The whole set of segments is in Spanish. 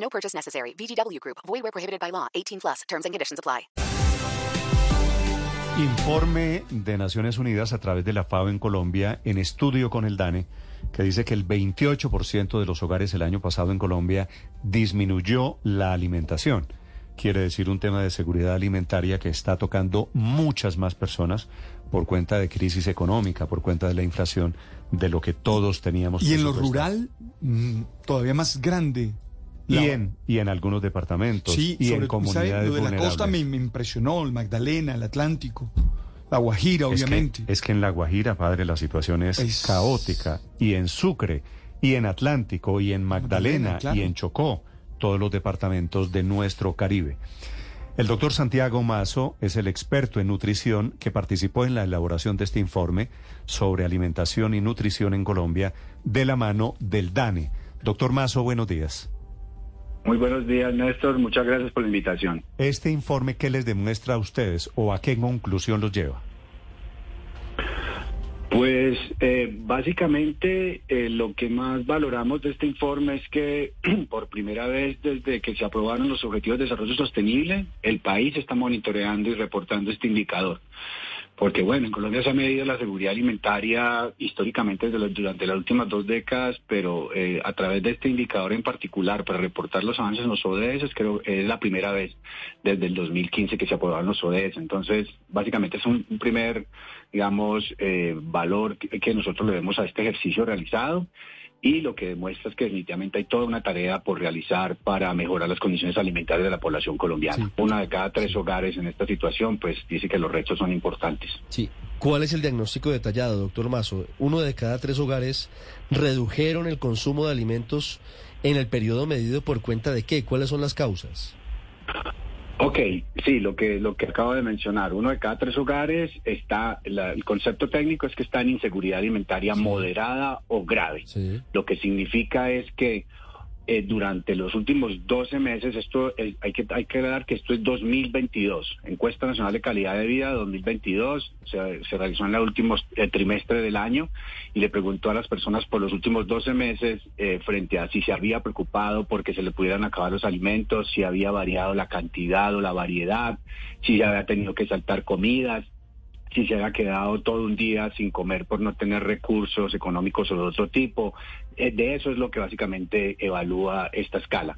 No purchase necessary. VGW Group. Void where prohibited by law. 18 plus. Terms and conditions apply. Informe de Naciones Unidas a través de la FAO en Colombia, en estudio con el DANE, que dice que el 28% de los hogares el año pasado en Colombia disminuyó la alimentación. Quiere decir un tema de seguridad alimentaria que está tocando muchas más personas por cuenta de crisis económica, por cuenta de la inflación, de lo que todos teníamos. Y en lo rural, mm, todavía más grande. Y en, y en algunos departamentos Sí, y sobre en todo, ¿sabe? comunidades Lo de la costa me, impresionó, el Magdalena, el Atlántico, la Guajira, Es que- obviamente. Es que, en La Guajira, padre, la situación es, Es- caótica. Y en Sucre, y en Atlántico, y en Magdalena, Magdalena, claro. y en Chocó, todos los departamentos de nuestro Caribe. El doctor Santiago Mazo es el experto en nutrición que participó en la elaboración de este informe sobre alimentación y nutrición en Colombia de la mano del DANE. Doctor Mazo, buenos días. Muy buenos días, Néstor. Muchas gracias por la invitación. ¿Este informe qué les demuestra a ustedes o a qué conclusión los lleva? Pues eh, básicamente eh, lo que más valoramos de este informe es que por primera vez desde que se aprobaron los Objetivos de Desarrollo Sostenible, el país está monitoreando y reportando este indicador. Porque bueno, en Colombia se ha medido la seguridad alimentaria históricamente durante las últimas dos décadas, pero eh, a través de este indicador en particular, para reportar los avances en los ODS, creo que es la primera vez desde el 2015 que se aprobaron los ODS. Entonces, básicamente es un, un primer, digamos, eh, valor que, que nosotros le vemos a este ejercicio realizado y lo que demuestra es que definitivamente hay toda una tarea por realizar para mejorar las condiciones alimentarias de la población colombiana. Sí. Una de cada tres hogares en esta situación, pues dice que los retos son importantes. Sí. ¿Cuál es el diagnóstico detallado, doctor Mazo? Uno de cada tres hogares redujeron el consumo de alimentos en el periodo medido por cuenta de qué? ¿Cuáles son las causas? Ok, sí, lo que lo que acabo de mencionar, uno de cada tres hogares está, la- el concepto técnico es que está en inseguridad alimentaria moderada o grave. Sí. Lo que significa es que eh, durante los últimos 12 meses, esto hay que hay que dar que esto es 2022, encuesta nacional de calidad de vida 2022, se, se realizó en el último eh, trimestre del año y le preguntó a las personas por los últimos 12 meses eh, frente a si se había preocupado porque se le pudieran acabar los alimentos, si había variado la cantidad o la variedad, si ya había tenido que saltar comidas si se había quedado todo un día sin comer por no tener recursos económicos o de otro tipo. Eh, de eso es lo que básicamente evalúa esta escala.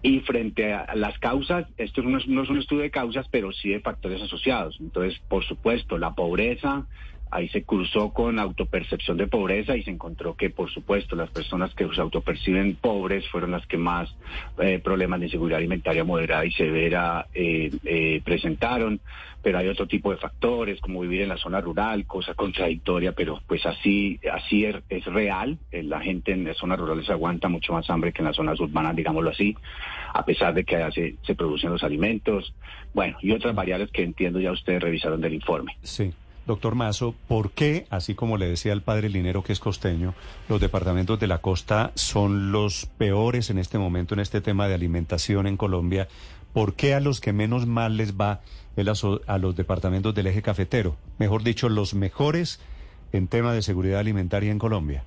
Y frente a las causas, esto es, no es un estudio de causas, pero sí de factores asociados. Entonces, por supuesto, la pobreza, ahí se cruzó con autopercepción de pobreza y se encontró que, por supuesto, las personas que se autoperciben pobres fueron las que más eh, problemas de inseguridad alimentaria moderada y severa eh, eh, presentaron. Pero hay otro tipo de factores, como vivir en la zona rural, cosa contradictoria, pero pues así, así es, es real. Eh, La gente en las zonas rurales aguanta mucho más hambre que en las zonas urbanas, digámoslo así, a pesar de que allá se, se producen los alimentos. Bueno, y otras variables que entiendo ya ustedes revisaron del informe. Sí. Doctor Mazo, ¿por qué, así como le decía el padre Linero que es costeño, los departamentos de la costa son los peores en este momento en este tema de alimentación en Colombia? ¿Por qué a los que menos mal les va es a, los departamentos del eje cafetero? Mejor dicho, los mejores en tema de seguridad alimentaria en Colombia.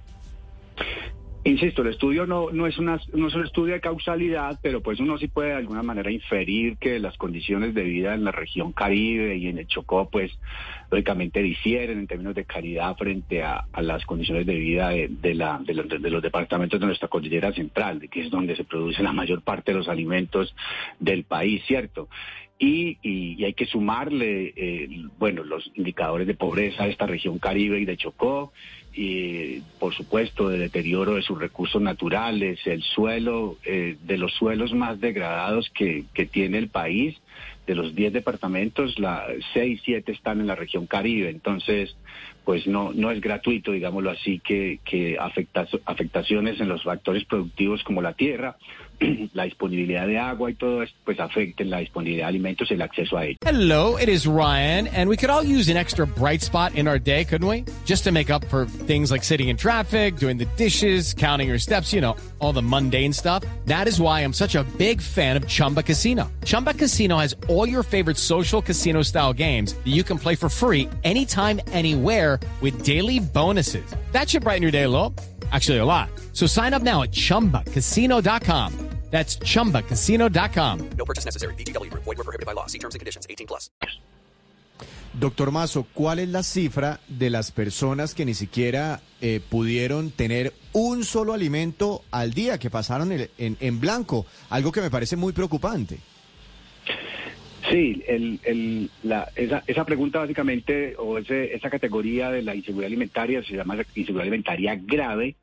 Insisto, el estudio no, no, es una, no es un estudio de causalidad, pero pues uno sí puede de alguna manera inferir que las condiciones de vida en la región Caribe y en el Chocó, pues lógicamente difieren en términos de calidad frente a, las condiciones de vida de, la, de, los, de los departamentos de nuestra cordillera central, que es donde se produce la mayor parte de los alimentos del país, ¿cierto? Y, y, y hay que sumarle, eh, bueno, los indicadores de pobreza de esta región Caribe y de Chocó, y por supuesto de deterioro de sus recursos naturales, el suelo, eh, de los suelos más degradados que, que tiene el país, de los 10 departamentos, la 6, 7 están en la región Caribe. Entonces, pues no, no es gratuito, digámoslo así, que, que afecta, afectaciones en los factores productivos como la tierra, la disponibilidad de agua y todo esto, pues afecten la disponibilidad de alimentos y el acceso a ellos. Hello, it is Ryan, and we could all use an extra bright spot in our day, couldn't we? Just to make up for things like sitting in traffic, doing the dishes, counting your steps, you know, all the mundane stuff. That is why I'm such a big fan of Chumba Casino. Chumba Casino has all your favorite social casino style games that you can play for free anytime, anywhere with daily bonuses. That should brighten your day a little. Actually, a lot. So sign up now at chumbacasino.com. That's chumbacasino.com. No purchase necessary. VGW Group. Void were prohibited by law. See terms and conditions. 18 plus. Doctor Mazo, ¿cuál es la cifra de las personas que ni siquiera eh, pudieron tener un solo alimento al día, que pasaron el- en, en blanco? Algo que me parece muy preocupante. Sí, el, el, la, esa, esa pregunta básicamente, o ese, esa categoría de la inseguridad alimentaria se llama inseguridad alimentaria grave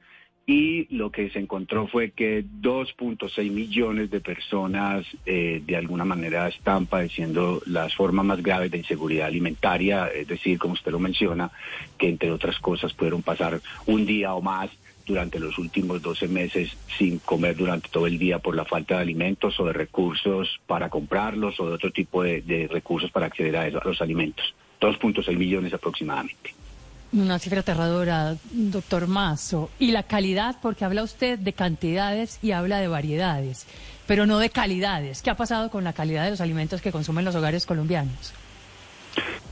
y lo que se encontró fue que 2.6 millones de personas eh, de alguna manera están padeciendo las formas más graves de inseguridad alimentaria, es decir, como usted lo menciona, que entre otras cosas pudieron pasar un día o más durante los últimos 12 meses sin comer durante todo el día por la falta de alimentos o de recursos para comprarlos o de otro tipo de, recursos para acceder a, eso- a los alimentos. 2.6 millones aproximadamente. Una cifra aterradora, doctor Mazo. Y la calidad, porque habla usted de cantidades y habla de variedades, pero no de calidades. ¿Qué ha pasado con la calidad de los alimentos que consumen los hogares colombianos?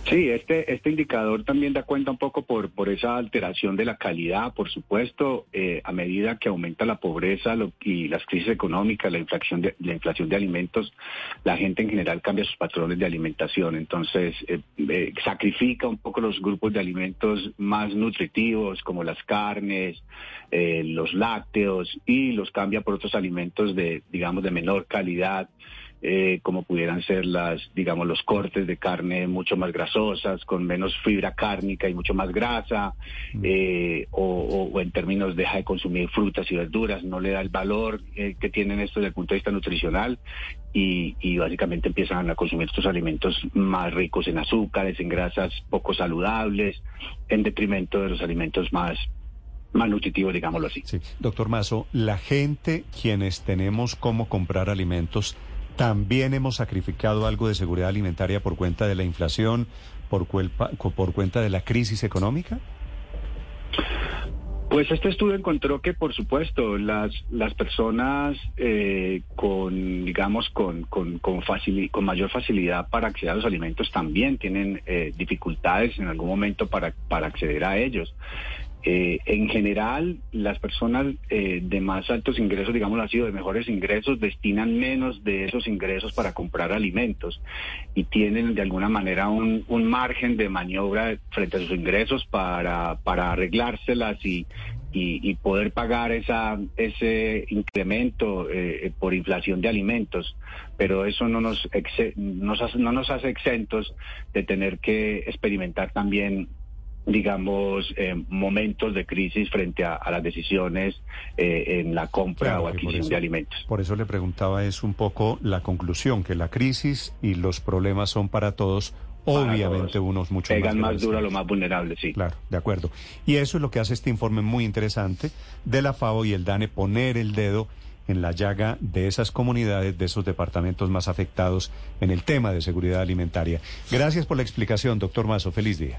Sí, este, este indicador también da cuenta un poco por, por esa alteración de la calidad, por supuesto, eh, a medida que aumenta la pobreza lo- y las crisis económicas, la inflación, de, la inflación de alimentos, la gente en general cambia sus patrones de alimentación, entonces eh, eh, sacrifica un poco los grupos de alimentos más nutritivos como las carnes, eh, los lácteos y los cambia por otros alimentos de, digamos, de menor calidad eh, como pudieran ser las, digamos, los cortes de carne mucho más grasosas, con menos fibra cárnica y mucho más grasa, eh, o, o- o en términos deja de consumir frutas y verduras, no le da el valor eh, que tienen esto desde el punto de vista nutricional y, y básicamente empiezan a consumir estos alimentos más ricos en azúcares, en grasas poco saludables, en detrimento de los alimentos más, más nutritivos, digámoslo así. Sí, doctor Mazo, la gente, quienes tenemos cómo comprar alimentos, también hemos sacrificado algo de seguridad alimentaria por cuenta de la inflación, por, culpa- por cuenta de la crisis económica. Pues este estudio encontró que, por supuesto, las, las personas eh, con, digamos, con, con, con, facili- con mayor facilidad para acceder a los alimentos también tienen eh, dificultades en algún momento para, para acceder a ellos. Eh, en general, las personas eh, de más altos ingresos, digamos así, o de mejores ingresos, destinan menos de esos ingresos para comprar alimentos y tienen de alguna manera un, margen de maniobra frente a sus ingresos para, para arreglárselas y, y, y poder pagar esa, ese incremento eh, por inflación de alimentos. Pero eso no nos, exe- nos no nos hace exentos de tener que experimentar también digamos, eh, momentos de crisis frente a, a las decisiones eh, en la compra Claro, o adquisición eso- de alimentos. Por eso le preguntaba es un poco la conclusión, que la crisis y los problemas son para todos, obviamente unos mucho Pegan más más duro a lo más vulnerable, sí. Claro, de acuerdo. Y eso es lo que hace este informe muy interesante de la FAO y el DANE, poner el dedo en la llaga de esas comunidades, de esos departamentos más afectados en el tema de seguridad alimentaria. Gracias por la explicación, doctor Mazo. Feliz día.